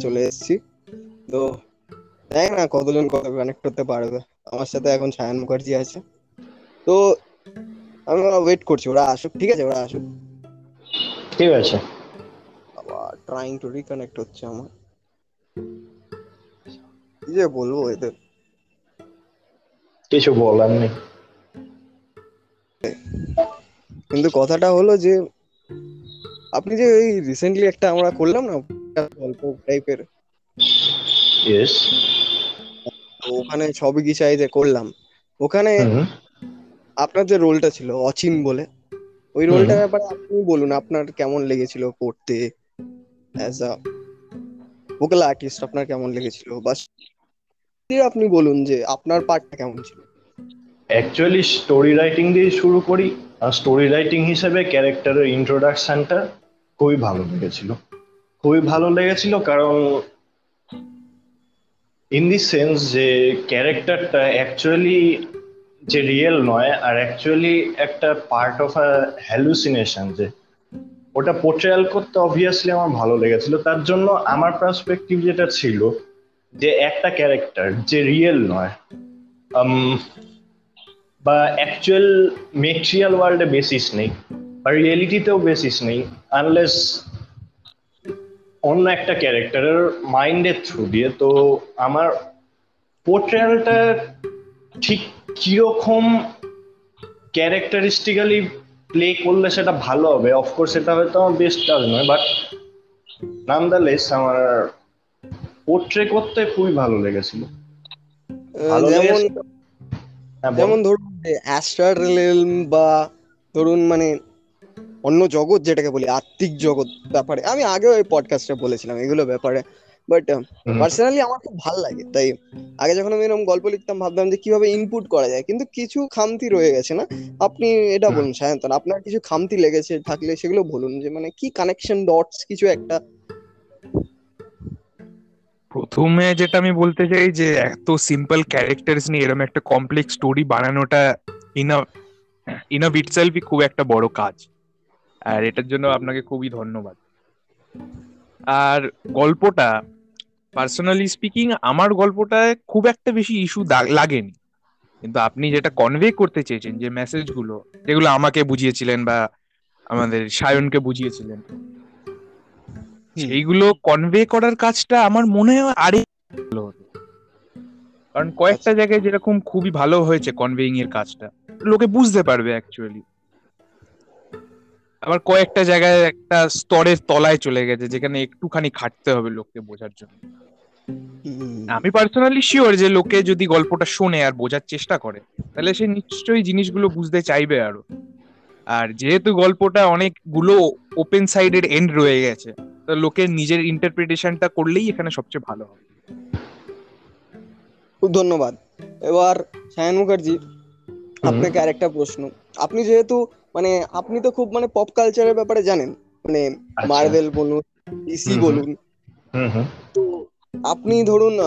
চলে এসেছি। তো দেখ না কতজন কত কানেক্ট করতে পারবে। আমার সাথে এখন সায়ন মুখার্জি আছে। তো আমি ওয়েট করছি ওরা আসুক ঠিক আছে? ওরা আসুক। ঠিক আছে। আবার ট্রাইং টু রিকানেক্ট হচ্ছে আমার। কি যে বলব এদের? কিছু বলার নেই। কিন্তু কথাটা হলো যে আপনি যে এই রিসেন্টলি একটা আমরা করলাম না গল্প টাইপের ইয়েস ওখানে সবই গিচাই যে করলাম। ওখানে আপনার যে রোলটা ছিল অচিন বলে ওই রোলটার ব্যাপারে আপনি বলুন আপনার কেমন লেগেছিল করতে অ্যাজ আ ভোকাল আর্টিস্ট আপনার কেমন লেগেছিল? বাস আপনি বলুন যে আপনার পার্টটা কেমন ছিল? অ্যাকচুয়ালি স্টোরি রাইটিং দিয়ে শুরু করি। আর স্টোরি রাইটিং হিসেবে ক্যারেক্টারের ইন্ট্রোডাকশনটা খুবই ভালো লেগেছিল। খুবই ভালো লেগেছিল কারণ ইন দি সেন্স যে ক্যারেক্টারটা অ্যাকচুয়ালি যে রিয়েল নয় আর অ্যাকচুয়ালি একটা পার্ট অফ আ হ্যালুসিনেশন যে ওটা পোর্ট্রেয়াল করতে অবভিয়াসলি আমার ভালো লেগেছিল। তার জন্য আমার পার্সপেক্টিভ যেটা ছিল যে একটা ক্যারেক্টার যে রিয়েল নয় বা অ্যাকচুয়াল মেটেরিয়াল ওয়ার্ল্ডে বেসিস নেই, বা রিয়েলিটিতেও বেসিস নেই আনলেস অন্য একটা ক্যারেক্টারের মাইন্ডের থ্রু দিয়ে তো আমার পোর্ট্রেয়ালটা ঠিক কীরকম ক্যারেক্টারিস্টিক্যালি প্লে করলে সেটা ভালো হবে? অফকোর্স সেটা হয়তো আমার বেস্ট কাজ নয় বাট নামদালেস আমার পোর্ট্রে করতে খুবই ভালো লেগেছিল। যেমন হ্যাঁ, যেমন ধরুন অ্যাস্ট্রাল বা ধরুন মানে অন্য জগৎ যেটাকে বলি আত্মিক জগৎ ব্যাপারে। আমি আগেও এই পডকাস্টে বলেছিলাম এগুলো ব্যাপারে। বাট পার্সোনালি আমার খুব ভালো লাগে। তাই আগে যখন আমি এরকম গল্প লিখতাম ভাবতাম যে কীভাবে ইনপুট করা যায়। কিন্তু কিছু খামতি রয়ে গেছে না। আপনি এটা বলুন সায়ন্তন আপনার কিছু খামতি লেগেছে থাকলে সেগুলো বলুন যে মানে কি কানেকশন ডটস কিছু একটা? প্রথমে যেটা আমি বলতে চাই যে এত সিম্পল ক্যারেক্টারস নিয়ে এরকম একটা কমপ্লেক্স স্টোরি বানানোটা ইনা ইন অফ ইটসেলফই খুব একটা বড় কাজ। আর এটার জন্য আপনাকে খুবই ধন্যবাদ। আর গল্পটা পার্সোনালি স্পিকিং আমার গল্পটায় খুব একটা বেশি ইস্যু লাগেনি। কিন্তু আপনি যেটা কনভে করতে চেয়েছেন যে মেসেজগুলো যেগুলো আমাকে বুঝিয়েছিলেন বা আমাদের সায়নকে বুঝিয়েছিলেন সেইগুলো কনভে করার কাজটা আমার মনে হয় আরে ভালো হতো কারণ কয়েকটা জায়গায় যেরকম খুবই ভালো হয়েছে কনভেইং এর কাজটা লোকে বুঝতে পারবে অ্যাকচুয়ালি আবার কয়েকটা জায়গায় একটা স্তরের তলায় চলে গেছে যেখানে একটুখানি খাটতে হবে লোককে বোঝার জন্য। আমি পার্সোনালি শিওর যে লোকে যদি গল্পটা শোনে আর বোঝার চেষ্টা করে তাহলে সে নিশ্চয়ই জিনিসগুলো বুঝতে চাইবে আরও। আর যেহেতু গল্পটা অনেকগুলো ওপেন সাইডেড এন্ড রয়ে গেছে তো লোকের নিজের ইন্টারপ্রিটেশনটা করলেই এখানে সবচেয়ে ভালো হবে। খুব ধন্যবাদ। এবার সায়ন মুখার্জি আপনাকে আরেকটা প্রশ্ন। আপনি যেহেতু মানে আপনি তো খুব মানে পপ কালচারের ব্যাপারে জানেন। মানে আচ্ছা। মার্ভেল বলুন ডিসি। বলুন। তো আপনি ধরুন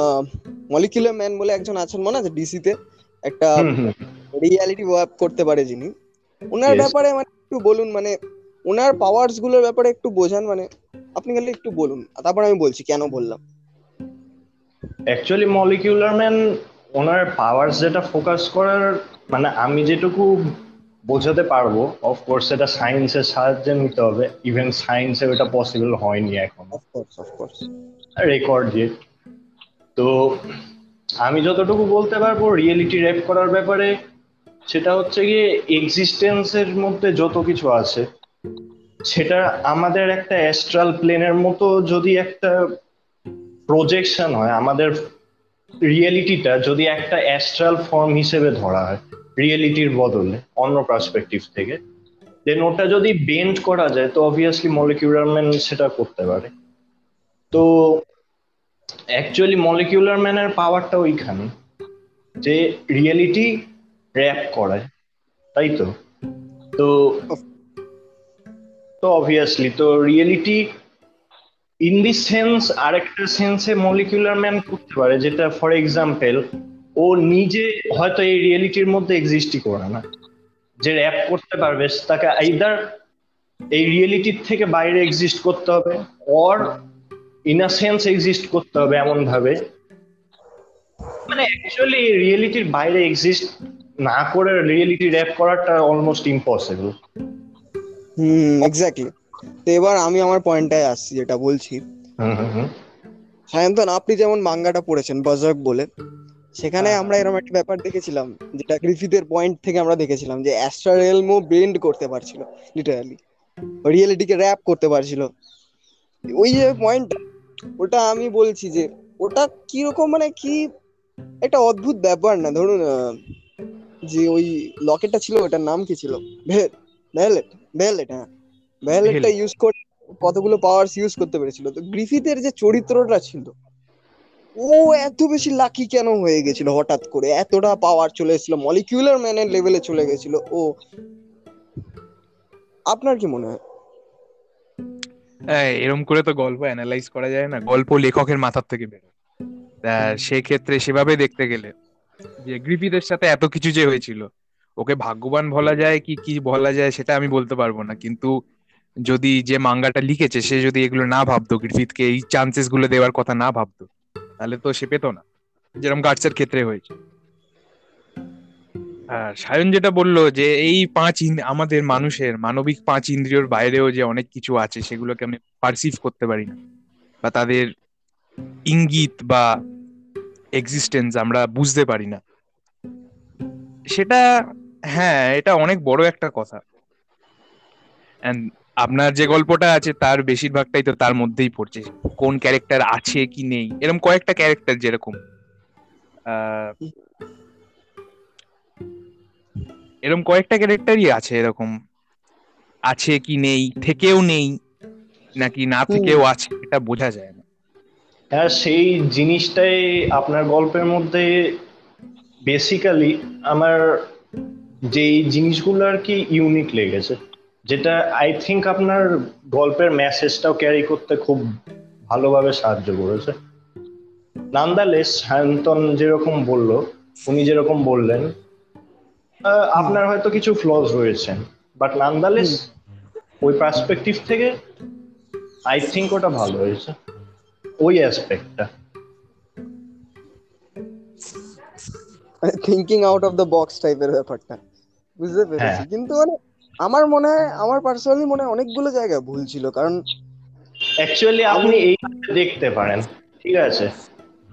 মলিকুলার ম্যান বলে একজন আছেন মনে আছে ডিসিতে একটা রিয়ালিটি ওয়াপ করতে পারে যিনি। ওনার ব্যাপারে মানে একটু বলুন মানে ওনার পাওয়ার্সগুলোর ব্যাপারে একটু বোঝান মানে আপনি খালি একটু বলুন। তারপর আমি বলছি কেন বললাম? অ্যাকচুয়ালি মলিকিউলার ম্যান ওনার পাওয়ার্স যেটা ফোকাস করার মানে আমি যেটুকু বোঝাতে পারব অফকোর্স এটা সায়েন্সের সাহায্যে নিতে হবে ইভেন সায়েন্সে ওটা পসিবল হয়নি এখন। রেকর্ড দিয়ে। তো আমি যতটুকু বলতে পারব রিয়েলিটি র্যাপ করার ব্যাপারে সেটা হচ্ছে গিয়ে এক্সিস্টেন্সের মধ্যে যত কিছু আছে সেটা আমাদের একটা অ্যাস্ট্রাল প্লেনের মতো যদি একটা প্রজেকশন হয় আমাদের রিয়েলিটিটা যদি একটা অ্যাস্ট্রাল ফর্ম হিসেবে ধরা হয় রিয়েলিটির বদলে অন্য পার্সপেক্টিভ থেকে দেন ওটা যদি বেন্ড করা যায়, তো অবভিয়াসলি মলিকিউলার ম্যান সেটা করতে পারে। তো অ্যাকচুয়ালি মলিকিউলার ম্যানের পাওয়ারটা ওইখানে, যে রিয়েলিটি র্যাপ করায়, তাই তো? তো তো অবভিয়াসলি তো রিয়েলিটি ইন দি সেন্স আরেকটা সেন্সে মলিকিউলার ম্যান করতে পারে, যেটা ফর এক্সাম্পল ও নিজে হয়তো এই রিয়েলিটির মধ্যে এক্সিস্টই করে না। যে র্যাপ করতে পারবে তাকে আইদার এই রিয়েলিটির থেকে বাইরে এক্সিস্ট করতে হবে or in a sense exist করতে হবে এমন ভাবে মানে অ্যাকচুয়ালি রিয়েলিটির বাইরে এক্সিস্ট না করে রিয়েলিটি র্যাপ করাটা অলমোস্ট ইম্পসিবল হুম এক্স্যাক্টলি তো এবার আমি আমার পয়েন্টটায় আসছি যেটা বলছি। হুম হুম হুম। সায়ন্তন আপনি যেমন মাঙ্গাটা পড়েছেন বাজাক বলে সেখানে হ্যাঁ, আমরা এরকম একটা ব্যাপার দেখেছিলাম যেটা গ্রিফিথের পয়েন্ট থেকে আমরা দেখেছিলাম যে অ্যাস্ট্রারেলমো বেন্ড করতে পারছিল লিটারালি রিয়েলিটিকে র্যাপ করতে পারছিল। ওই যে পয়েন্ট ওটা আমি বলছি যে ওটা কীরকম মানে কি একটা অদ্ভুত ব্যাপার না। ধরুন যে ওই লকেটটা ছিল ওটার নাম কি ছিল? ভ্যালেট ভ্যালেট হ্যাঁ। ভ্যালেটটা ইউজ করে কতগুলো পাওয়ার্স ইউজ করতে পেরেছিল। তো গ্রিফিথের যে চরিত্রটা ছিল ও এত বেশি লাকি কেন হয়ে গেছিল হঠাৎ করে? এতটা পাওয়ার চলে এসেছিল মলিকিউলার ম্যানের লেভেলে চলে গেছিল, ও। আপনার কি মনে হয়? এরম করে তো গল্প অ্যানালাইজ করা যায় না, গল্প লেখকের মাথার থেকে বেরোয়। সেক্ষেত্রে সেভাবে দেখতে গেলে যে গ্রিফিথের সাথে এত কিছু যে হয়েছিল, ওকে ভাগ্যবান বলা যায় কি কি বলা যায় সেটা আমি বলতে পারব না, কিন্তু যদি যে মাঙ্গাটা লিখেছে, সে যদি এগুলো না ভাবতো, গ্রিফিথকে এই চান্সেসগুলো দেওয়ার কথা না ভাবতো তাহলে তো সে পেতো না। যেরকম গার্ডসের ক্ষেত্রে হয়েছে। আর সায়ন যেটা বলল যে, এই পাঁচ আমাদের মানুষের মানবিক পাঁচ ইন্দ্রিয়র বাইরেও যে অনেক কিছু আছে, সেগুলোকে আমি পারসিভ করতে পারি না। বা তাদের ইঙ্গিত বা এক্সিস্টেন্স আমরা বুঝতে পারি না। সেটা হ্যাঁ এটা অনেক বড় একটা কথা। আপনার যে গল্পটা আছে তার বেশিরভাগটাই তো তার মধ্যেই পড়ছে। কোন ক্যারেক্টার আছে কি নেই? এরকম কয়েকটা ক্যারেক্টার যেরকম। এরকম কয়েকটা ক্যারেক্টারই আছে এরকম। আছে কি নেই? থেকেও নেই নাকি না থেকেও আছে এটা বোঝা যায় না। হ্যাঁ সেই জিনিসটাই আপনার গল্পের মধ্যে বেসিক্যালি আমার যেই জিনিসগুলো আর কি ইউনিক লেগেছে। যেটা আই থিঙ্ক আপনার গল্পের মেসেজটাও ক্যারি করতে খুব ভালোভাবে সাহায্য করেছে। নান্দালেস হ্যান্তন যেরকম বলল উনি যেরকম বললেন আপনার হয়তো কিছু ফ্লজ রয়েছে বাট নান্দালেস ওই পার্সপেক্টিভ থেকে আই থিঙ্ক ওটা ভালো হয়েছে ওই অ্যাসপেক্টটা thinking out of the box টাইপের ব্যাপারটা বুঝতে পেরেছি। হ্যাঁ। কিন্তু মানে আমার মনে হয় আমার পার্সোনালি মনে হয় অনেকগুলো জায়গা ভুল ছিল কারণ অ্যাকচুয়ালি আপনি এই দেখতে পারেন ঠিক আছে?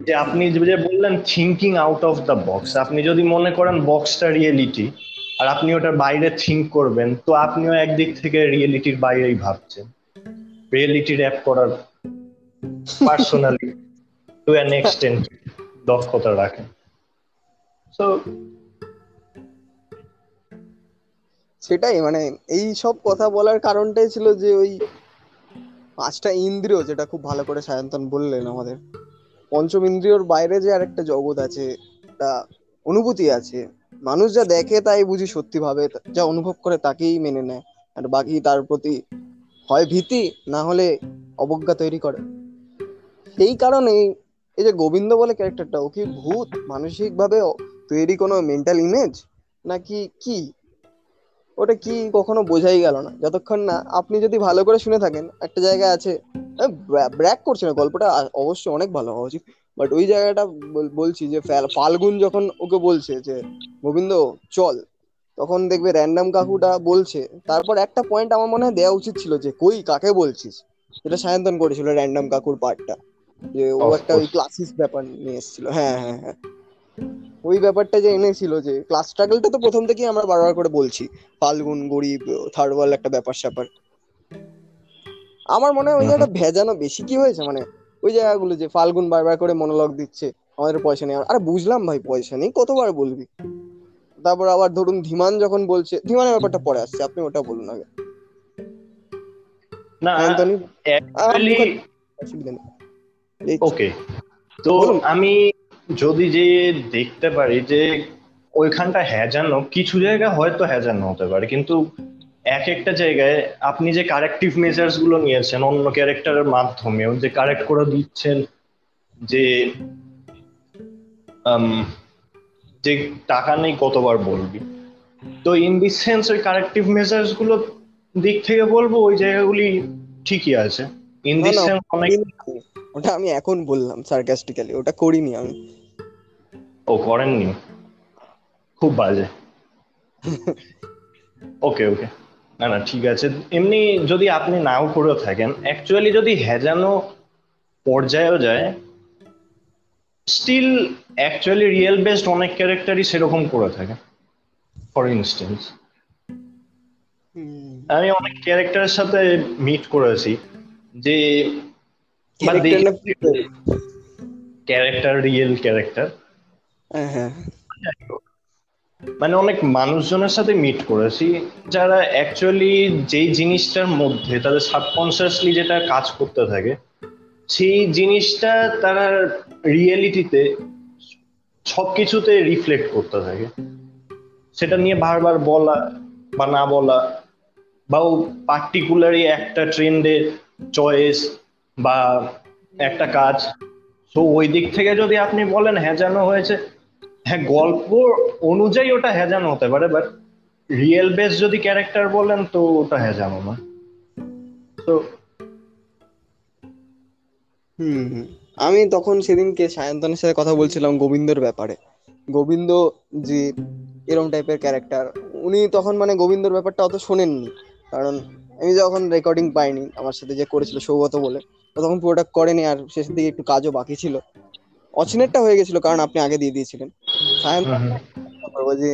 যে আপনি যে বললেন thinking out of the box আপনি যদি মনে করেন বক্সটা রিয়েলিটি আর আপনি ওটার বাইরে থিঙ্ক করবেন তো আপনিও একদিক থেকে রিয়েলিটির বাইরেই ভাবছেন। রিয়েলিটি র্যাপ করার পার্সোনালি টু অ্যান এক্সটেন্ট দক্ষতা রাখেন। সো সেটাই মানে এই সব কথা বলার কারণটাই ছিল যে ওই পাঁচটা ইন্দ্রিয়, যেটা খুব ভালো করে সায়ন্তন বললেন আমাদের। পঞ্চম ইন্দ্রিয়র বাইরে যে আরেকটা জগৎ আছে, একটা অনুভূতি আছে। মানুষ যা দেখে তাই বুঝি সত্যি ভাবে, যা অনুভব করে তাকেই মেনে নেয়। আর বাকি তার প্রতি হয় ভীতি, না হলে অবজ্ঞা তৈরি করে। সেই কারণে এই যে গোবিন্দ বলে ক্যারেক্টারটা ও কি ভূত? মানসিক ভাবে তৈরি কোনো মেন্টাল ইমেজ নাকি কি? ওটা কি কখনো বোঝাই গেল না? যতক্ষণ না আপনি যদি ভালো করে শুনে থাকেন একটা জায়গা আছে ব্র্যাক করছে না গল্পটা অবশ্যই অনেক ভালো হওয়া উচিত। বাট ওই জায়গাটা বলছি যে ফাল্গুন যখন ওকে বলছে যে গোবিন্দ চল। তখন দেখবে র্যান্ডাম কাকুটা বলছে। তারপর একটা পয়েন্ট আমার মনে হয় দেওয়া উচিত ছিল যে কই কাকে বলছিস? যেটা সায়ন্তন করেছিল র্যান্ডাম কাকুর পার্টটা যে ও একটা ওই. ক্লাসিস ব্যাপার নিয়ে এসেছিল। হ্যাঁ হ্যাঁ হ্যাঁ। ওই ব্যাপারটা যে এনেছিল যে ক্লাস স্ট্রাগলটা তো প্রথম থেকেই আমরা বারবার করে বলছি। ফাল্গুন গরিব থার্ড ওয়ার্ল্ড একটা ব্যাপার স্যাপার। আমার মনে হয় ওই জায়গাটা ভেজানো বেশি কি হয়েছে? মানে ওই জায়গাগুলো যে ফাল্গুন বারবার করে মনোলগ দিচ্ছে আমাদের পয়সা নেই। আরে বুঝলাম ভাই পয়সা নেই কতবার বলবি? তারপর আবার ধরুন ধীমান যখন বলছে ধীমানের ব্যাপারটা পরে আসছে আপনি ওটা বলুন আগে। না অ্যাকচুয়ালি ওকে তো আমি যদি যে দেখতে পারি যে ওইখানটা হ্যাজানো কিছু জায়গা হয়তো হ্যাজানো হতে পারে কিন্তু এক একটা জায়গায় আপনি যে কারেক্টিভ মেজার্সগুলো নিয়েছেন অন্য ক্যারেক্টারের মাধ্যমেও যে কারেক্ট করে দিচ্ছেন যে যে টাকা নেই কতবার বলবি? তো ইন দিস সেন্স ওই কারেক্টিভ মেজার্সগুলো দিক থেকে বলব ওই জায়গাগুলি ঠিকই আছে। ইন দিস সেন্স অনেক ওটা আমি এখন বললাম সার্কাস্টিক্যালি ওটা করিনি আমি। ও করেননি? খুব বাজে। ওকে ওকে। না না ঠিক আছে। এমনি যদি আপনি নাও করে থাকেন অ্যাকচুয়ালি যদি হেজানো পর্যায়েও যায় স্টিল অ্যাকচুয়ালি রিয়েল বেসড অনেক ক্যারেক্টারই সেরকম করে থাকে। ফর ইনস্টেন্স আমি অনেক ক্যারেক্টারের সাথে মিট করেছি যে ক্যারেক্টার রিয়েল ক্যারেক্টার মানে অনেক মানুষজনের সাথে মিট করেছি যারা অ্যাকচুয়ালি যেই জিনিসটার মধ্যে তাদের সাবকনসিয়াসলি যেটা কাজ করতে থাকে সেই জিনিসটা তারা রিয়েলিটিতে সবকিছুতে রিফ্লেক্ট করতে থাকে। সেটা নিয়ে বারবার বলা বা না বলা বা পার্টিকুলারই একটা ট্রেন্ডের চয়েস বা একটা কাজ। তো ওই দিক থেকে যদি আপনি বলেন হেজানো হয়েছে হ্যাঁ গল্প অনুযায়ী ওটা হেজানো হতে পারে বাট রিয়েল বেস যদি ক্যারেক্টার বলেন, তো ওটা হেজানো না। তো হুম আমি তখন সেদিনকে সায়ন্তনের সাথে কথা বলছিলাম গোবিন্দর ব্যাপারে। গোবিন্দ যে এরম টাইপের ক্যারেক্টার উনি তখন মানে গোবিন্দর ব্যাপারটা অত শোনেননি। কারণ আমি যখন রেকর্ডিং পাইনি, আমার সাথে যে করেছিল সৌগত বলে তখন পুরোটা করেনি আর শেষের দিকে একটু কাজও বাকি ছিল। অচিনেরটা হয়ে গেছিল কারণ আপনি আগে দিয়ে দিয়েছিলেন। যে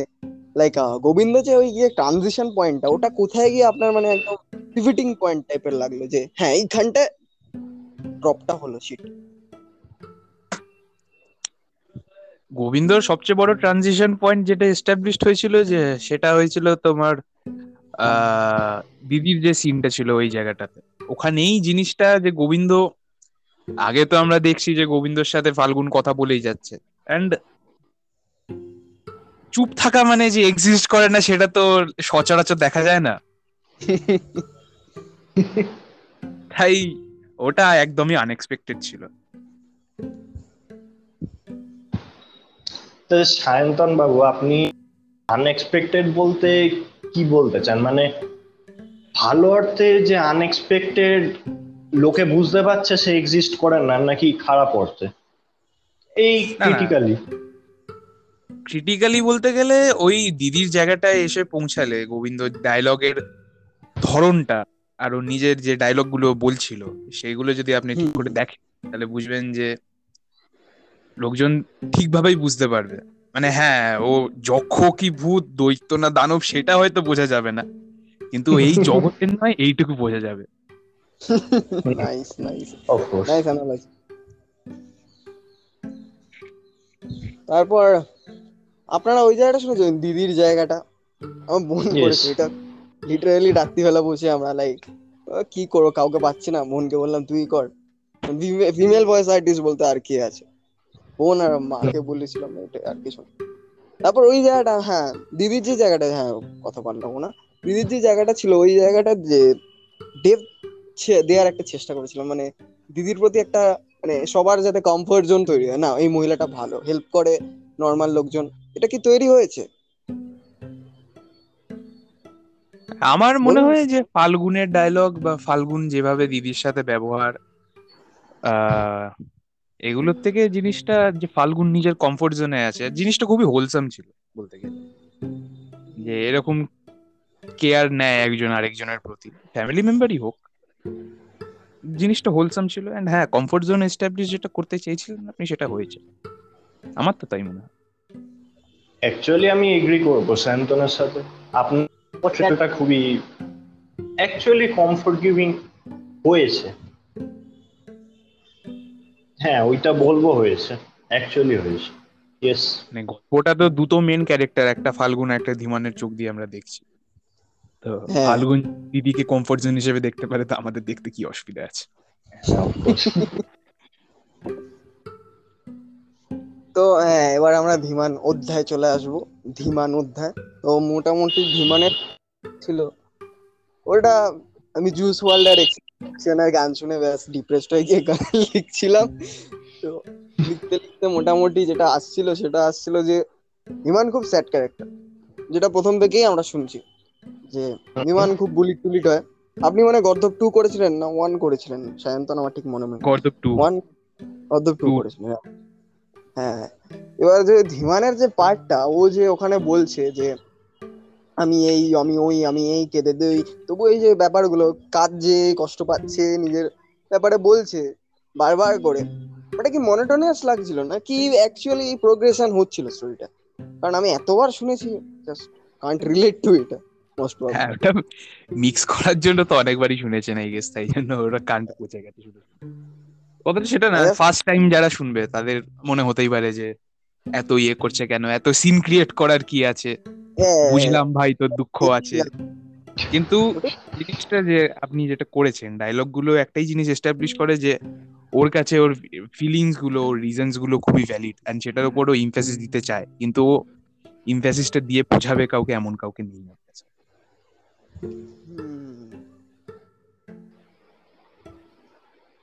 লাইক গোবিন্দ যে ওই গিয়ে ট্রানজিশন পয়েন্টটা ওটা কোথায় গিয়ে আপনার মানে একদম পিভিটিং পয়েন্ট টাইপের লাগল যে হ্যাঁ এইখানটায় ড্রপটা হলো শিট গোবিন্দর সবচেয়ে বড় ট্রানজিশন পয়েন্ট যেটা এস্টাবলিশড হয়েছিল যে সেটা হয়েছিল তোমার দিদির যে সিনটা ছিল ওই জায়গাটাতে। ওখানেই জিনিসটা যে গোবিন্দ, আগে তো আমরা দেখছি যে গোবিন্দর সাথে ফাল্গুন কথা বলেই যাচ্ছে। অ্যান্ড চুপ থাকা মানে যে এক্সিস্ট করে না, সেটা তো সচরাচর দেখা যায় না। তাই ওটা একদমই আনএক্সপেক্টেড ছিল। তো সায়ন্তন বাবু, আপনি আনএক্সপেক্টেড বলতে কি বলতে চান? মানে ভালো অর্থে যে আনএক্সপেক্টেড লোকে বুঝতে পারছে সে এক্সিস্ট করে না নাকি খারাপ অর্থে? এই ক্রিটিক্যালি ক্রিটিক্যালি বলতে গেলে ওই দিদির জায়গাটায় এসে পৌঁছালে গোবিন্দ ডায়লগের ধরনটা আর ও নিজের যে ডায়লগগুলো বলছিল সেইগুলো যদি আপনি ঠিক করে দেখেন তাহলে বুঝবেন যে লোকজন ঠিকভাবেই বুঝতে পারবে। মানে হ্যাঁ ও যক্ষ কি ভূত দৈত্য না দানব সেটা হয়তো বোঝা যাবে না। কিন্তু এই জগতের নয় এইটুকু বোঝা যাবে। নাইস নাইস নাইস অ্যানালাইজ তারপর আপনারা ওই জায়গাটা শুনেছেন? দিদির জায়গাটা। আমার মন করেছে এটা। লিটারালি রাত্রিবেলা বসে আমরা লাইক কি করো? কাউকে পাচ্ছি না। বোনকে বললাম তুই কর। ফিমেল ভয়েস আর্টিস্ট বলতে আর কি আছে? বোন আর মাকে বলেছিলাম এটা আর কিছু তারপর ওই জায়গাটা হ্যাঁ দিদির যে জায়গাটা হ্যাঁ কথা পারলাম না। দিদির যে জায়গাটা ছিল ওই জায়গাটা যে ডেপ দেওয়ার একটা চেষ্টা করেছিলাম। মানে দিদির প্রতি একটা মানে সবার যাতে কমফোর্ট জোন তৈরি হয় না এই মহিলাটা ভালো হেল্প করে নর্মাল লোকজন এটা কি তৈরি হয়েছে? আমার মনে হয় যে ফাল্গুনের ডায়লগ বা ফাল্গুন যেভাবে দিদির সাথে ব্যবহার এগুলোর থেকে জিনিসটা যে ফাল্গুন নিজের কমফোর্ট জোনে আছে, জিনিসটা খুবই হোলসাম ছিল বলতে গেলে। যে এরকম কেয়ার নেয় একজন আরেকজনের প্রতি ফ্যামিলি মেম্বারই হোক, জিনিসটা হোলসাম ছিল। এন্ড হ্যাঁ কমফোর্ট জোন এস্টাবলিশ যেটা করতে চেয়েছিলেন আপনি, সেটা হয়েছে। আমার তো তাই মনে হয়। অ্যাকচুয়ালি আমি এগ্রি করব স্যান্তনের সাথে। আপনার খুবই অ্যাকচুয়ালি কমফোর্ট গিভিং হয়েছে। হ্যাঁ ওইটা বলব হয়েছে অ্যাকচুয়ালি হয়েছে ইয়েস মানে গল্পটা তো দুটো মেন ক্যারেক্টার একটা ফাল্গুন একটা ধীমানের চোখ দিয়ে আমরা দেখছি। তো হ্যাঁ। ফাল্গুন দিদিকে কমফোর্ট জোন হিসেবে দেখতে পারে তো আমাদের দেখতে কি অসুবিধা আছে? তো হ্যাঁ এবার আমরা ধীমান অধ্যায় চলে আসব ধীমান অধ্যায়। তো মোটামুটি ধীমানের ছিল ওটা আমি জুস ওয়ার্ল্ড আর এক্সেনের গান শুনে ব্যাস ডিপ্রেসড হয়ে গিয়ে গান লিখছিলাম তো লিখতে লিখতে মোটামুটি যেটা আসছিল সেটা আসছিল যে ধীমান খুব স্যাড ক্যারেক্টার যেটা প্রথম থেকেই আমরা শুনছি যে বিমান খুব বুলিট টুলিট হয় আপনি মানে গর্দব টু করেছিলেন না ওয়ান করেছিলেন সায়ন্তন আমার ঠিক মনে মনে গর্দব টু ওয়ান গর্দব টু. করেছিলেন হ্যাঁ। হ্যাঁ হ্যাঁ। এবার যে ধীমানের যে পার্টটা ও যে ওখানে বলছে যে আমি এই আমি ওই আমি এই কেঁদে দেই। তবু এই যে ব্যাপারগুলো কাজ যে কষ্ট পাচ্ছে নিজের ব্যাপারে বলছে বারবার করে ওটা কি মনোটোনিয়াস লাগছিল? না কি অ্যাকচুয়ালি প্রোগ্রেশন হচ্ছিল স্টোরিটা কারণ আমি এতবার শুনেছি জাস্ট কান্ট রিলেট টু এটা মোস্ট হ্যাঁ ওটা মিক্স করার জন্য তো অনেকবারই শুনেছেন এই গেস তাই জন্য ওরা কানটা পচে গেছে শুধু। কথাটা সেটা না। ফার্স্ট টাইম যারা শুনবে তাদের মনে হতেই পারে যে এত ইয়ে করছে কেন? এত সিন ক্রিয়েট করার কি আছে? বুঝলাম ভাই তোর দুঃখ আছে। কিন্তু জিনিসটা যে আপনি যেটা করেছেন ডায়লগগুলো একটাই জিনিস এস্টাবলিশ করে যে ওর কাছে ওর ফিলিংসগুলো ওর রিজনসগুলো খুবই ভ্যালিড এন্ড সেটার উপর ও ইমফেসিস দিতে চায়। কিন্তু ও ইমফেসিসটা দিয়ে বোঝাবে কাউকে এমন কাউকে নেই ওর কাছে।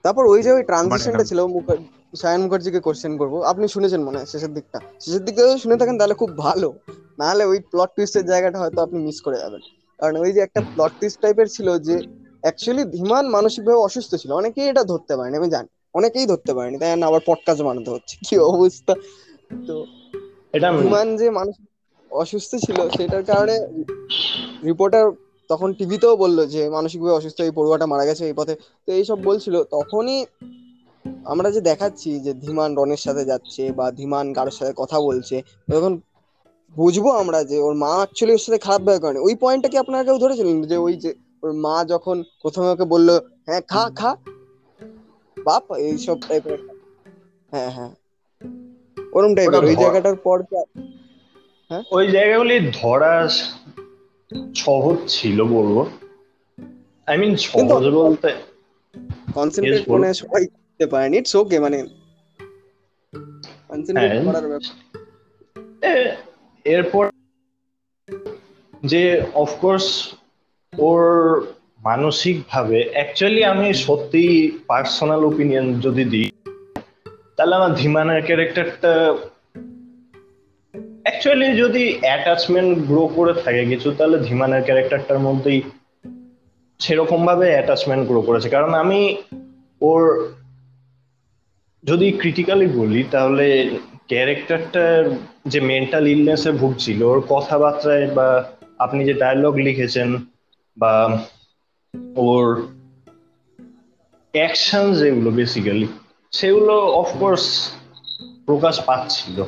তারপর ওই যে ওই ট্রানজিশনটা ছিল মুখার- সায়ন মুখার্জিকে কোশ্চেন করব। আপনি শুনেছেন মনে হয় শেষের দিকটা। শেষের দিকে যদি শুনে থাকেন তাহলে খুব ভালো। নাহলে ওই প্লট টুইস্টের জায়গাটা হয়তো আপনি মিস করে যাবেন। কারণ ওই যে একটা প্লট টুইস্ট টাইপের ছিল যে অ্যাকচুয়ালি ধীমান মানসিকভাবে অসুস্থ ছিল। অনেকেই এটা ধরতে পারেনি আমি জানি। অনেকেই ধরতে পারেনি তাই না? আবার পডকাস্ট বানাতে হচ্ছে। কি অবস্থা? তো এটা ধীমান যে মানুষ অসুস্থ ছিল সেটার কারণে রিপোর্টার তখন টিভিতেও বলল যে মানসিকভাবে অসুস্থ এই পড়ুয়াটা মারা গেছে এই পথে। তো এইসব বলছিল। তখনই আমরা যে দেখাচ্ছি যে ধীমান রনের সাথে যাচ্ছে বা ধীমান কারোর সাথে কথা বলছে তখন বুঝব আমরা যে ওর মা অ্যাকচুয়ালি ওর সাথে খারাপ ব্যবহার করেনি ওই পয়েন্টটা কি আপনারা কেউ ধরেছিলেন যে ওই যে ওর মা যখন প্রথমে ওকে বলল হ্যাঁ খা খা। বাপ এইসব টাইপের হ্যাঁ হ্যাঁ। ওরম টাইপের ওই জায়গাটার পর হ্যাঁ? ওই জায়গাগুলি ধরা সহজ ছিল বলব আই মিন সহজ বলতে কনসেন্ট্রেট বলুন। মানে সবাই করতে পারেনি ইটস ওকে মানে কনসেন্ট্রেট হ্যাঁ। করার ব্যাপার এরপর যে অফকোর্স ওর মানসিক ভাবে অ্যাকচুয়ালি আমি সত্যি পার্সোনাল ওপিনিয়ন যদি দিই তাহলে আমার ধীমানের ক্যারেক্টারটা অ্যাকচুয়ালি যদি অ্যাটাচমেন্ট গ্রো করে থাকে কিছু, তাহলে ধীমানের ক্যারেক্টারটার মধ্যেই সেরকম ভাবে অ্যাটাচমেন্ট গ্রো করেছে। কারণ আমি ওর, যদি ক্রিটিক্যালি বলি, তাহলে ক্যারেক্টারটার যে মেন্টাল ইলনেসে ভুগছিল, ওর কথাবার্তায় বা আপনি যে ডায়লগ লিখেছেন বা ওর অ্যাকশন যেগুলো বেসিক্যালি সেগুলো অফকোর্স প্রকাশ পাচ্ছিল।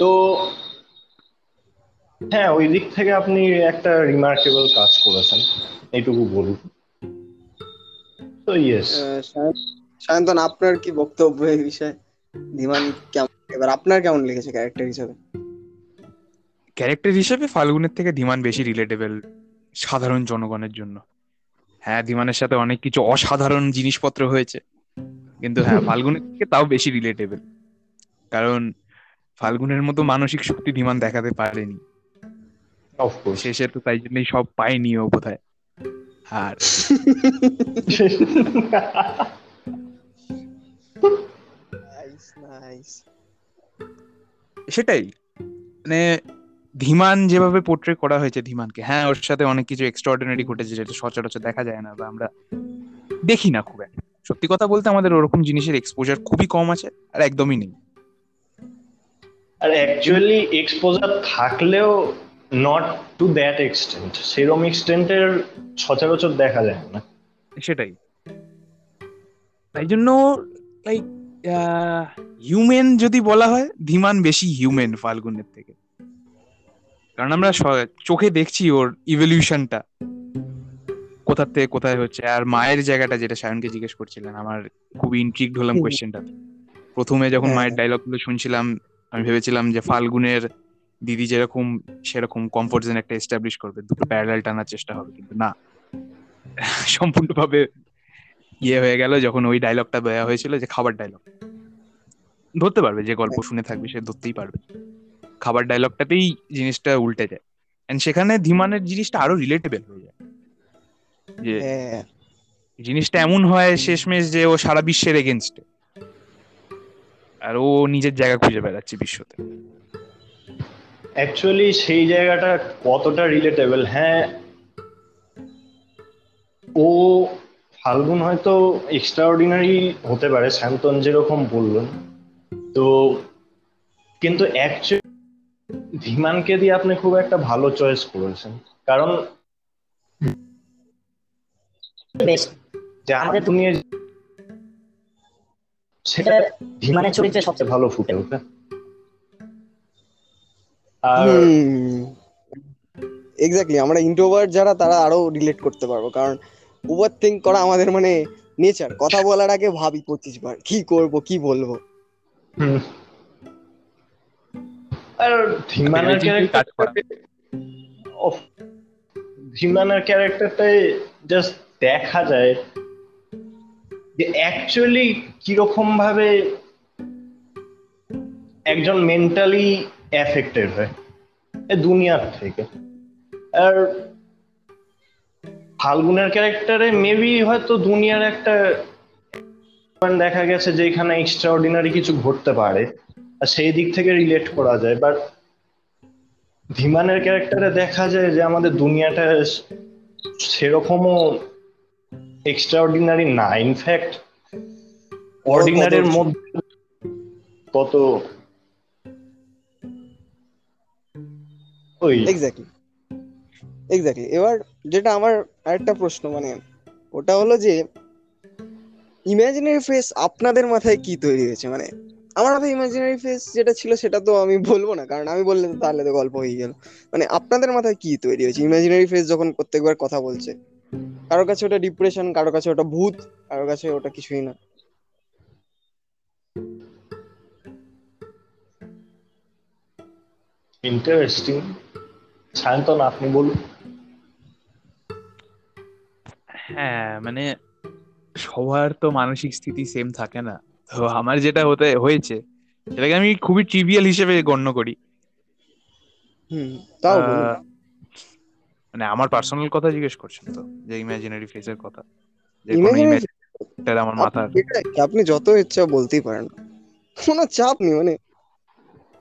তো হ্যাঁ ওই দিক থেকে আপনি একটা রিমার্কেবল কাজ করেছেন এইটুকু বলুন। তো ইয়েস সায়ন্তন আপনার কি বক্তব্য এই বিষয়ে? ধীমান কেমন? এবার আপনার কেমন লেগেছে ক্যারেক্টার হিসেবে? ক্যারেক্টার হিসেবে ফাল্গুনের থেকে ধীমান বেশি রিলেটেবল সাধারণ জনগণের জন্য। হ্যাঁ ধীমানের সাথে অনেক কিছু অসাধারণ জিনিসপত্র হয়েছে। কিন্তু হ্যাঁ ফাল্গুনের থেকে তাও বেশি রিলেটেবল কারণ ফাল্গুনের মতো মানসিক শক্তি ধীমান দেখাতে পারেনি। শেষে তো তাই জন্যই সব পায়নি ও বোধহয়। আর নাইস নাইস সেটাই। মানে ধীমান যেভাবে পোর্ট্রে করা হয়েছে ধীমানকে হ্যাঁ ওর সাথে অনেক কিছু এক্সট্রাঅর্ডিনারি ঘটেছে যেটা সচরাচর দেখা যায় না বা আমরা দেখি না খুব একটা সত্যি কথা বলতে আমাদের ওরকম জিনিসের এক্সপোজার খুবই কম আছে আর একদমই নেই। আর অ্যাকচুয়ালি এক্সপোজার থাকলেও নট টু দ্যাট এক্সটেন্ট সেরম এক্সটেন্টের সচরাচর দেখা যায় না। সেটাই। তাই জন্য লাইক হিউম্যান যদি বলা হয় ধীমান বেশি হিউম্যান ফাল্গুনের থেকে। কারণ আমরা চোখে দেখছি ওর ইভলিউশনটা কোথা থেকে কোথায় হচ্ছে? আর মায়ের জায়গাটা যেটা সায়নকে জিজ্ঞেস করছিলেন আমার খুবই ইন্ট্রিক্ট হলাম। কোয়েশ্চেনটা প্রথমে যখন হ্যাঁ। মায়ের ডায়লগগুলো শুনছিলাম আমি ভেবেছিলাম যে ফাল্গুনের দিদি যেরকম সেরকম কমফোর্ট জোন একটা এস্টাবলিশ করবে দুটো প্যারালাল টানার চেষ্টা হবে কিন্তু না। সম্পূর্ণভাবে ইয়ে হয়ে গেল যখন ওই ডায়লগটা দেওয়া হয়েছিল যে খাবার ডায়লগ ধরতে পারবে যে গল্প শুনে থাকবে সে ধরতেই পারবে। খাবার ডায়লগটাতেই জিনিসটা উল্টে যায়। এন্ড সেখানে ধীমানের জিনিসটা আরও রিলেটেবল হয়ে যায়। যে হ্যাঁ। জিনিসটা এমন হয় শেষমেশ যে ও সারা বিশ্বের এগেনস্টে আর ও নিজের জায়গা খুঁজে বেড়াচ্ছে বিশ্বতে। অ্যাকচুয়ালি সেই জায়গাটা কতটা রিলেটেবল হ্যাঁ ও ফাল্গুন হয়তো এক্সট্রাঅর্ডিনারি হতে পারে স্যান্তন যেরকম বললেন। তো কিন্তু অ্যাকচুয়ালি ধীমানকে দিয়ে আপনি খুব একটা ভালো চয়েস করেছেন। কারণ দুনিয়া সেটা ধীমানের চরিত্রে সবচেয়ে ভালো ফুটে ওঠে। আর এক্স্যাক্টলি আমরা ইন্ট্রোভার্ট যারা তারা আরও রিলেট করতে পারব। কারণ ওভার থিঙ্ক করা আমাদের মানে নেচার কথা বলার আগে ভাবি পঁচিশ বার কি করব কি বলব? হুম। আর ধীমানের ক্যারেক্টার ধীমানের ক্যারেক্টারটাই জাস্ট দেখা যায়। যে অ্যাকচুয়ালি কীরকম ভাবে একজন মেন্টালি এফেক্টেড হয় দুনিয়ার থেকে। আর ফাল্গুনের ক্যারেক্টারে মেবি হয়তো দুনিয়ার একটা দেখা গেছে যে এখানে এক্সট্রা অর্ডিনারি কিছু ঘটতে পারে আর সেই দিক থেকে রিলেট করা যায়। বাট ধীমানের ক্যারেক্টারে দেখা যায় যে আমাদের দুনিয়াটা সেরকমও এক্সট্রা অর্ডিনারি না ইনফ্যাক্ট অর্ডিনারির মধ্যে কত ওই এক্স্যাক্টলি এক্স্যাক্টলি এবার যেটা আমার আরেকটা প্রশ্ন মানে ওটা হলো যে ইমাজিনারি ফেস আপনাদের মাথায় কি তৈরি হয়েছে? মানে আমার মাথায় ইমাজিনারি ফেস যেটা ছিল সেটা তো আমি বলব না কারণ আমি বললে তাহলে তো গল্প হয়ে গেল। মানে আপনাদের মাথায় কি তৈরি হয়েছে? ইমাজিনারি ফেস যখন প্রত্যেকবার কথা বলছে কারোর কাছে ওটা ডিপ্রেশন কারোর কাছে ওটা ভূত কারোর কাছে ওটা কিছুই না। ইন্টারেস্টিং সায়ন্তন আপনি বলুন। হ্যাঁ মানে সবার তো মানসিক স্থিতি সেম থাকে না। তো আমার যেটা হতে হয়েছে সেটাকে আমি খুবই ট্রিভিয়াল হিসেবে গণ্য করি। হুম তাও। মানে আমার পার্সোনাল কথা জিজ্ঞেস করছেন তো যে ইমাজিনারি ফেসের কথা। যে কোনো ইমেজ আমার মাথার। আপনি যত ইচ্ছা বলতেই পারেন কোনো চাপ নেই মানে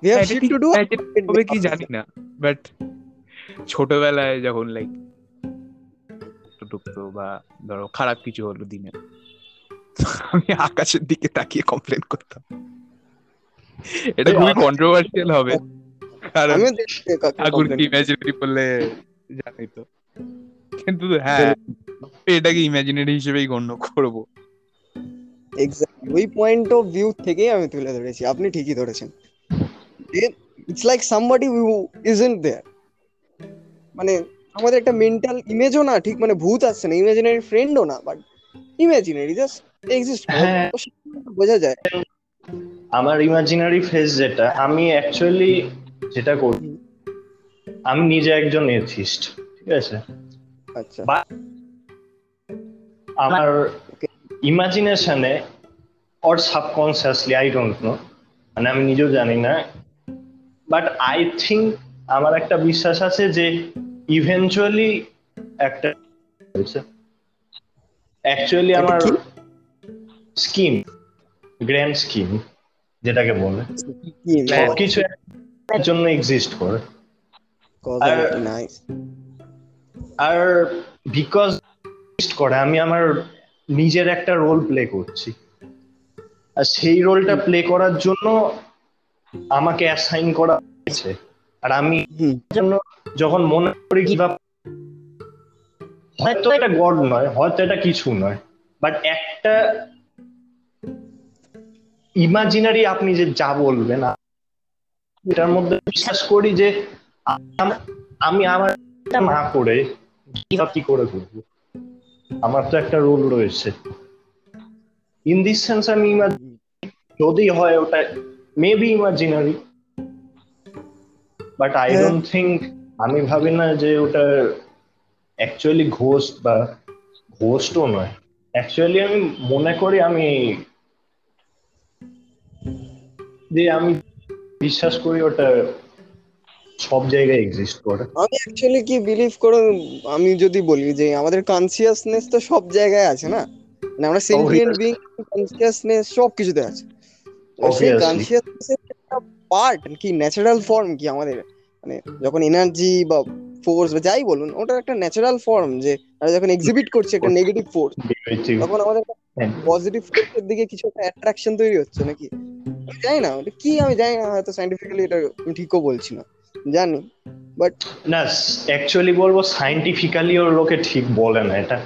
we have হ্যাঁ, shit to do imagine হবে কি জানি না বাট ছোটবেলায় যখন লাইক ঢুকতো বা ধরো খারাপ কিছু হলো দিনে আমি আকাশের দিকে তাকিয়ে কমপ্লেন করতাম। এটা খুবই কন্ট্রোভার্সিয়াল হবে। কারণ complain ইমাজিনারি করলে জানি তো। কিন্তু হ্যাঁ এটাকে ইমাজিনারি হিসেবেই গণ্য করব। এক্স্যাক্টলি ওই পয়েন্ট অফ ভিউ থেকেই আমি তুলে ধরেছি আপনি ঠিকই ধরেছেন। It's like somebody who isn't there মানে আমাদের একটা মেন্টাল ইমেজও না ঠিক মানে ভূত আসছে না ইমাজিনারি ফ্রেন্ডও না বাট ইমাজিনারি জাস্ট এক্সিস্ট। বোঝা যায়। আমার ইমাজিনারি ফেস যেটা আমি অ্যাকচুয়ালি যেটা করি আমি নিজে একজন এথিস্ট ঠিক আছে? আচ্ছা। আমার ইমাজিনেশনে or subconsciously I don't know মানে আমি নিজেও জানি না বাট আই থিঙ্ক আমার একটা বিশ্বাস আছে যে ইভেনচুয়ালি একটা অ্যাকচুয়ালি আমার স্কিম গ্র্যান্ড স্কিম যেটাকে বলে। সবকিছু জন্য এক্সিস্ট করে। আর- নাইস আর বিকজ করে আমি আমার নিজের একটা রোল প্লে করছি। আর সেই রোলটা প্লে করার জন্য আমাকে অ্যাসাইন করা হয়েছে। আর আমি জন্য যখন মনে করি কি হয়তো এটা গড নয় হয়তো এটা কিছু নয়। বাট একটা ইমাজিনারি আপনি যে যা বলবেন এটার মধ্যে বিশ্বাস করি যে আম- আমি আমার না করে কি করে করব? আমার তো একটা রোল রয়েছে। ইন দিস সেন্স আমি যদি হয় ওটা maybe imaginary but I. Don't think আমি ভাবি না যে ওটা অ্যাকচুয়ালি ঘোস্ট বা ঘোস্টও নয়। অ্যাকচুয়ালি আমি মনে করি আমি যে আমি বিশ্বাস করি ওটা সব জায়গায় এক্সিস্ট করে। আমি অ্যাকচুয়ালি কি বিলিভ করো আমি যদি বলি যে আমাদের কনসিয়াসনেস তো সব জায়গায় আছে না? মানে আমরা সেন্টিয়েন্ট বিং কনসিয়াসনেস সব কিছুতে আছে। সেই Obviously. কনসিয়াসনেস একটা পার্ট কি ন্যাচারাল ফর্ম কি আমাদের? মানে যখন এনার্জি বা ফোর্স বা যাই বলুন ওটা একটা ন্যাচারাল ফর্ম যে আমরা যখন এক্সিবিট করছি একটা নেগেটিভ ফোর্স তখন আমাদের হ্যাঁ। পজিটিভ ফোর্সের দিকে কিছু একটা অ্যাট্রাকশন তৈরি হচ্ছে নাকি? জানি না ওটা কি আমি জানি না হয়তো সাইন্টিফিক্যালি এটা আমি ঠিকও বলছি না। জানি বাট না অ্যাকচুয়ালি বলব সাইন্টিফিক্যালিও লোকে ঠিক বলে না এটা।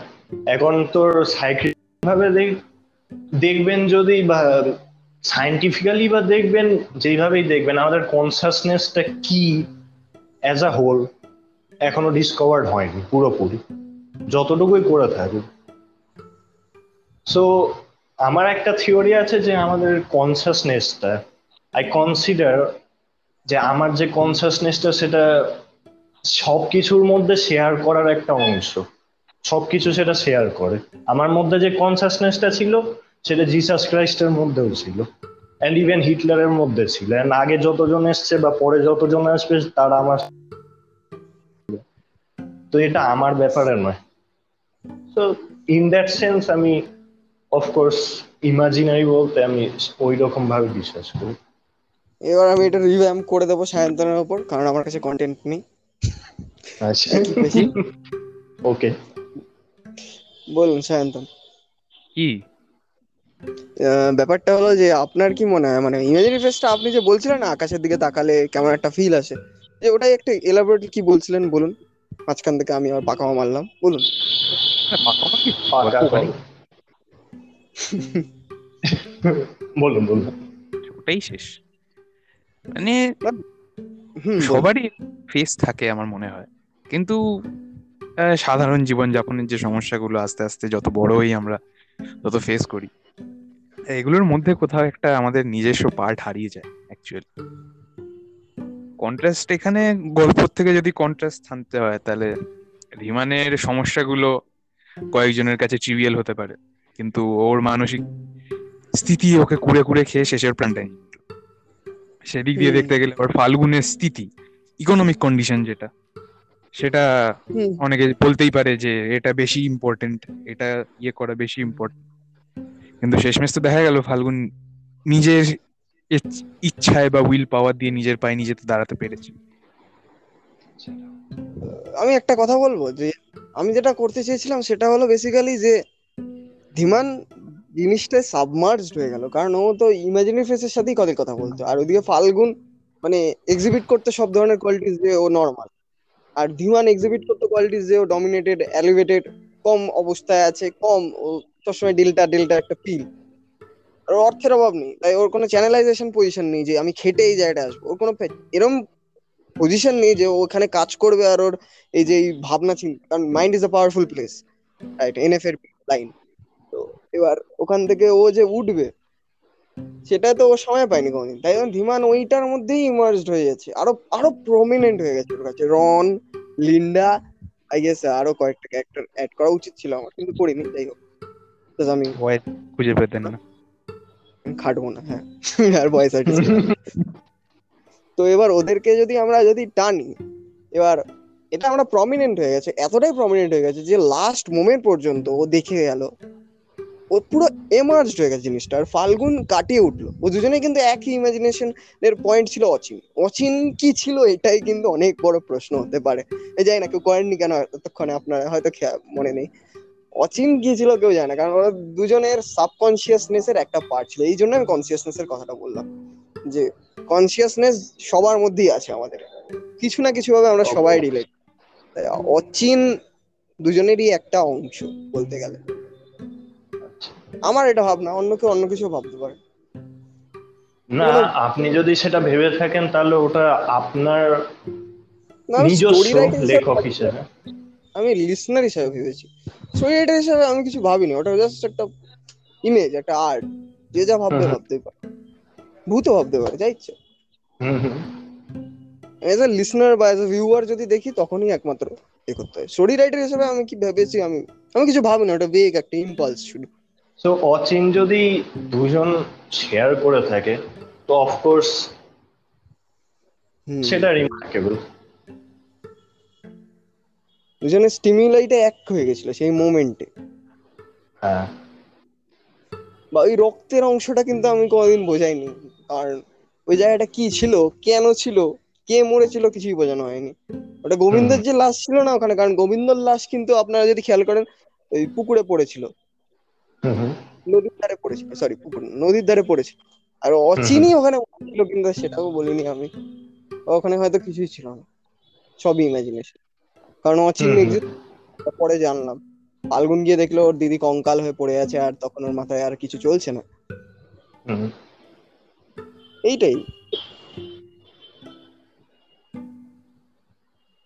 এখন তোর সাইক্রিক ভাবে দেখবেন যদি বা সাইন্টিফিক্যালি বা দেখবেন, যেভাবেই দেখবেন, আমাদের কনসাসনেসটা কি অ্যাজ আ হোল এখনও ডিসকভার্ড হয়নি, পুরোপুরি। যতটুকুই করে থাকুক। সো আমার একটা থিওরি আছে যে আমাদের কনসাসনেসটা আই কনসিডার যে আমার যে কনসাসনেসটা সেটা সবকিছুর মধ্যে শেয়ার করার একটা অংশ। সবকিছু সেটা শেয়ার করে। আমার মধ্যে যে কনসাসনেসটা ছিল, সেটা জিসাস ক্রাইস্টের মধ্যেও ছিল। অ্যান্ড ইভেন হিটলারের মধ্যে ছিল। অ্যান্ড আগে যতজন এসছে বা পরে যতজন আসবে, তারা আমার তো এটা আমার ব্যাপারে নয়। তো ইন দ্যাট সেন্স আমি অফকোর্স ইমাজিনারি বলতে আমি ওই রকম ভাবে বিশ্বাস করি। এবার আমি এটা রিভ্যাম করে দেবো সায়ন্তনের উপর কারণ আমার কাছে কন্টেন্ট নেই। আচ্ছা। ওকে বলুন সায়ন্তন। কি? ব্যাপারটা হলো যে আপনার কি মনে হয়? মানে ইমাজিনারি ফেসটা আপনি যে বলছিলেন না আকাশের দিকে তাকালে কেমন একটা ফিল আসে যে ওটাই একটা এলাবোরেট কি বলছিলেন বলুন। মাঝখান থেকে আমি আবার পাকামা মারলাম বলুন। হ্যাঁ। বলুন বলুন। ওটাই শেষ। মানে সবারই ফেস থাকে আমার মনে হয়। কিন্তু সাধারণ জীবনযাপনের যে সমস্যাগুলো আস্তে আস্তে যত বড় হই আমরা তত ফেস করি এগুলোর মধ্যে কোথাও একটা আমাদের নিজস্ব পার্ট হারিয়ে যায় অ্যাকচুয়ালি কন্ট্রাস্ট এখানে গল্প থেকে যদি কন্ট্রাস্ট আনতে হয় তাহলে রিমানের সমস্যাগুলো কয়েকজনের কাছে ট্রিভিয়াল হতে পারে। কিন্তু ওর মানসিক স্থিতি ওকে কুড়ে কুড়ে খেয়ে শেষের প্রাণটা নিয়ে নিল। সেদিক দিয়ে দেখতে গেলে ওর ফাল্গুনের স্থিতি ইকোনমিক কন্ডিশন যেটা সেটা অনেকে বলতেই পারে যে এটা বেশি ইম্পর্টেন্ট এটা ইয়ে করা বেশি ইম্পর্টেন্ট কিন্তু শেষমেশ তো দেখা গেল ফাল্গুন নিজের ইচ্ছায় বা উইল পাওয়ার দিয়ে নিজের পায়ে নিজে তো দাঁড়াতে পেরেছে। আমি একটা কথা বলব যে আমি যেটা করতে চেয়েছিলাম সেটা হলো বেসিক্যালি যে ধীমান জিনিসটা সাবমার্জড হয়ে গেল। কারণ ও তো ইমাজিনারি ফেসের সাথেই কথা কথা বলতো। আর ওদিকে ফাল্গুন মানে এক্সিবিট করতে সব ধরনের কোয়ালিটিস যে ও নর্মাল আর ধীমান এক্সিবিট করতে কোয়ালিটিস যে ও ডমিনেটেড এলিভেটেড কম অবস্থায় আছে, কম ও সবসময় ডিলটা ডিলটা একটা ফিল আর অর্থের অভাব নেই। তাই ওর কোনো চ্যানেলাইজেশন পজিশন নেই যে আমি খেটে এই জায়গাটা আসব। ওর কোনো এরম পজিশন নেই যে ওখানে কাজ করবে আর ওর এই যে এই ভাবনা চিন্তা। কারণ mind is a powerful place right NF এর লাইন তো এবার ওখান থেকে ও যে উঠবে সেটা তো ও সময় পায়নি কোনোদিন। তাই জন্য ধীমান ওইটার মধ্যেই ইমার্জড হয়ে যাচ্ছে আরও আরও প্রমিনেন্ট হয়ে গেছে। ওর কাছে রন লিন্ডা আই গেস আরও কয়েকটা ক্যারেক্টার অ্যাড করা উচিত ছিল আমার কিন্তু করিনি যাই হোক। Because আমি খুঁজে পেতেন না। খাটবো না হ্যাঁ। আর ভয়েস আর্টিস্ট তো এবার ওদেরকে যদি আমরা যদি টানি এবার এটা আমরা প্রমিনেন্ট হয়ে গেছে এতটাই প্রমিনেন্ট হয়ে গেছে যে লাস্ট মোমেন্ট পর্যন্ত ও দেখে গেল। ও পুরো এমার্জড হয়ে গেছে জিনিসটা। আর ফাল্গুন কাটিয়ে উঠল। ও দুজনেই কিন্তু একই ইমাজিনেশন এর পয়েন্ট ছিল অচিন। অচিন কি ছিল এটাই কিন্তু অনেক বড় প্রশ্ন হতে পারে। এই জানি না, কেউ করেননি কেন এতক্ষণে? আপনার হয়তো মনে নেই। অচিন কি ছিল কেউ জানে না, কারণ ওরা দুজনের সাবকনসিয়াসনেস এর একটা পার্ট ছিল। এই জন্য আমি কনসিয়াসনেস এর কথাটা বললাম। যে কনসিয়াসনেস সবার মধ্যেই আছে আমাদের। কিছু না কিছু ভাবে আমরা সবাই রিলেট অচিন দুজনেরই একটা অংশ বলতে গেলে। আমার এটা ভাবনা অন্য কেউ অন্য কিছু ভাবতে পারে। না আপনি যদি সেটা ভেবে থাকেন তাহলে ওটা আপনার নিজস্ব লেখক হিসেবে। আমি লিসনার হিসেবে ভেবেছি। স্টোরি রাইটার হিসেবে আমি কিছু ভাবিনি ওটা জাস্ট একটা ইমেজ একটা আর্ট যে যা ভাবতে ভাবতে পারে। ভূত ভাবতে পারে যা ইচ্ছে এজ এ লিসনার বা এজ এ ভিউয়ার যদি দেখি তখনই একমাত্র এ করতে হয়। স্টোরি রাইটার হিসেবে আমি কি ভেবেছি আমি আমি কিছু ভাবিনি ওটা বেগ একটা ইম্পালস শুধু। সো অচিন যদি দুজন শেয়ার করে থাকে তো অফকোর্স সেটা রিমার্কেবল দুজনের স্টিমিউলাইটা এক হয়ে গেছিল সেই মোমেন্টে হ্যাঁ। বা ওই রক্তের অংশটা কিন্তু আমি কোনোদিন বোঝাইনি কারণ ওই জায়গাটা কি ছিল কেন ছিল কে মরেছিল কিছুই বোঝানো হয়নি। ওটা গোবিন্দের যে লাশ ছিল না ওখানে কারণ গোবিন্দর লাশ কিন্তু আপনারা যদি খেয়াল করেন ওই পুকুরে পড়েছিল। নদীর ধারে পড়েছিল সরি পুকুর নদীর ধারে পড়েছিল। আর অচিনই ওখানে ছিল কিন্তু সেটাও বলিনি আমি। ওখানে হয়তো কিছুই ছিল না সবই ইমাজিনেশন কারণ অচিন পরে জানলাম। ফাল্গুন গিয়ে দেখল ওর দিদি কঙ্কাল হয়ে পড়ে আছে আর তখন ওর মাথায় আর কিছু চলছে না। এইটাই।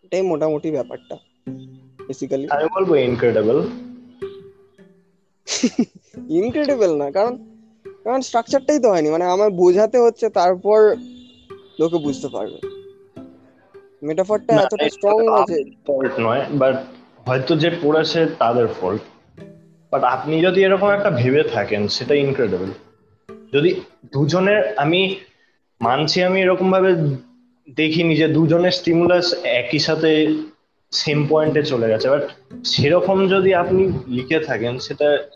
এটাই মোটামুটি ব্যাপারটা বেসিক্যালি আমি বলব ইনক্রেডিবল ইনক্রেডিবল না কারণ কারণ স্ট্রাকচারটাই তো হয়নি মানে আমার বোঝাতে হচ্ছে তারপর লোকে বুঝতে পারবে। মেটাফরটা এতটা স্ট্রং আছে ফল্ট নয় বাট হয়তো যে পড়েছে তাদের ফল্ট বাট আপনি যদি এরকম একটা ভেবে থাকেন সেটা ইনক্রেডিবল যদি দুজনের আমি মানছি আমি এরকম ভাবে দেখিনি যে দুজনের স্টিমুলাস একই সাথে সেম পয়েন্টে চলে গেছে। বাট সেরকম যদি আপনি লিখে থাকেন সেটা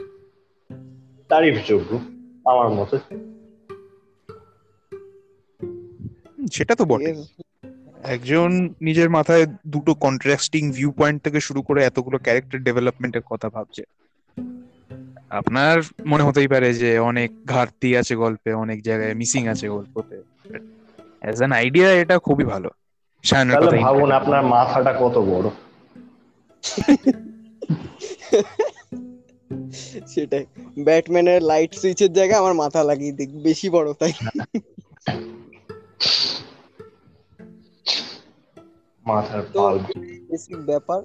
তারিফযোগ্য আমার মতে। সেটা তো বটে একজন নিজের মাথায় দুটো কন্ট্রাস্টিং ভিউ পয়েন্ট থেকে শুরু করে এতগুলো ক্যারেক্টার ডেভেলপমেন্টের কথা ভাবছে। আপনার মনে হতেই পারে যে অনেক ঘাটতি আছে গল্পে অনেক জায়গায় মিসিং আছে গল্পতে। অ্যাজ অ্যান আইডিয়া এটা খুবই ভালো। তাহলে কথা ভাবুন আপনার মাথাটা কত বড়। সেটাই। ব্যাটম্যানের লাইট সুইচের জায়গায় আমার মাথা লাগিয়ে দিক বেশি বড় তাই। মাথার বেসিক ব্যাপার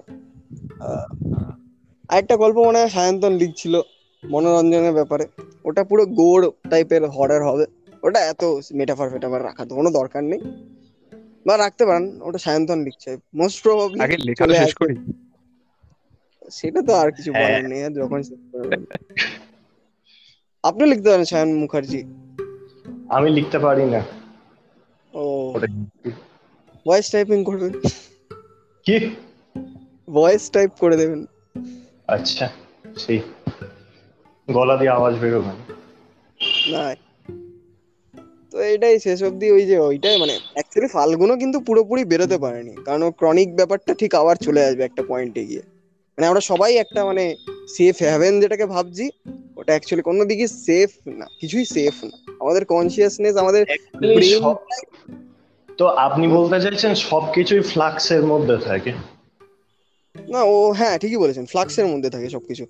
আহ, আরেকটা গল্প মনে হয় সায়ন্তন লিখছিল মনোরঞ্জনের ব্যাপারে। ওটা পুরো গোড় টাইপের হরর হবে। ওটা এত মেটাফার ফেটাফার রাখার তো কোনো দরকার নেই। বা রাখতে পারেন ওটা সায়ন্তন লিখছে। মোস্ট প্রবাবলি আগে লেখাটা শেষ করি। সেটা তো আর কিছু। বলার নেই আর যখন শেষ আপনি লিখতে পারেন সায়ন মুখার্জি। আমি লিখতে পারি না। ও। ভয়েস টাইপিং করবেন? কি? ভয়েস টাইপ করে দেবেন। আচ্ছা সেই গলা দিয়ে আওয়াজ বেরোবে না। এটাই শেষ অবধি ওই যে ওইটাই মানে অ্যাকচুয়ালি ফাল্গুনও কিন্তু পুরোপুরি বেরোতে পারেনি। কারণ ও ক্রনিক ব্যাপারটা ঠিক আবার চলে আসবে একটা পয়েন্টে গিয়ে। মানে আমরা সবাই একটা মানে সেফ হ্যাভেন যেটাকে ভাবছি ওটা অ্যাকচুয়ালি কোনো দিকে সেফ না কিছুই সেফ না। আমাদের কনসিয়াসনেস আমাদের তো আপনি বলতে চাইছেন সবকিছুই ফ্লাক্সের মধ্যে থাকে? না ও হ্যাঁ ঠিকই বলেছেন ফ্লাক্সের মধ্যে থাকে সবকিছু।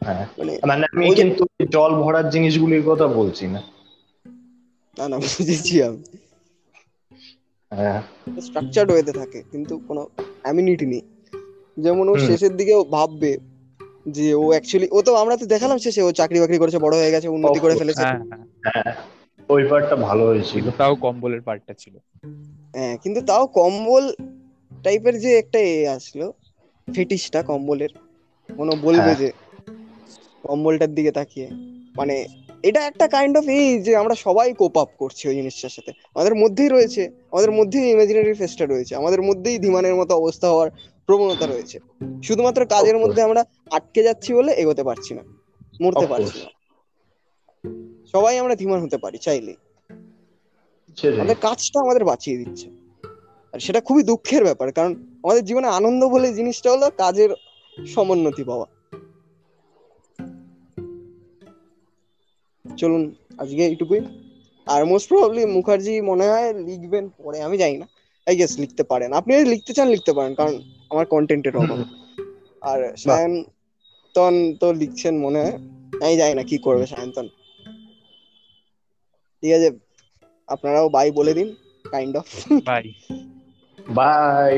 হ্যাঁ। মানে মানে আমি কিন্তু জল ভরার জিনিসগুলির কথা বলছি না। না না বুঝেছি আমি হ্যাঁ স্ট্রাকচার্ড ওয়েতে থাকে কিন্তু কোনো অ্যামিনিটি নেই। যেমন ও শেষের দিকে ও ভাববে যে ও অ্যাকচুয়ালি ও তো আমরা তো দেখালাম শেষে ও চাকরি বাকরি করেছে বড় হয়ে গেছে উন্নতি করে ফেলেছে। হ্যাঁ হ্যাঁ। হ্যাঁ ওই পার্টটা ভালো হয়েছিল। তাও কম্বলের পার্টটা ছিল। হ্যাঁ কিন্তু তাও কম্বল টাইপের যে একটা এ আসলো ফেটিসটা কম্বলের। মনে বলবে। যে কম্বলটার দিকে তাকিয়ে। মানে এটা একটা কাইন্ড অফ এই যে আমরা সবাই কোপ আপ করছি ওই জিনিসটার সাথে। আমাদের মধ্যেই রয়েছে আমাদের মধ্যেই ইমাজিনারি ফেসটা রয়েছে আমাদের মধ্যেই ধীমানের মতো অবস্থা হওয়ার প্রবণতা রয়েছে। শুধুমাত্র কাজের মধ্যে আমরা আটকে যাচ্ছি বলে এগোতে পারছি না মরতে পারছি না। সবাই আমরা ধীমান হতে পারি চাইলে। আমাদের কাজটা আমাদের বাঁচিয়ে দিচ্ছে। আর সেটা খুবই দুঃখের ব্যাপার কারণ আমাদের জীবনে আনন্দ বলে জিনিসটা হলো কাজের সমুন্নতি পাওয়া। চলুন আজকে এইটুকুই। আর মোস্ট প্রবাবলি মুখার্জি মনে হয় লিখবেন পরে আমি জানি না। আই গেস লিখতে পারেন। আপনি যদি লিখতে চান লিখতে পারেন কারণ আমার কন্টেন্টের অভাব। আর সায়ন্তন তো লিখছেন মনে হয়। আমি জানি না কি করবে সায়ন্তন। ঠিক আছে আপনারাও বাই বলে দিন kind of bye bye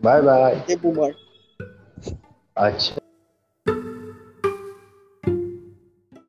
bye bye boomer. আচ্ছা।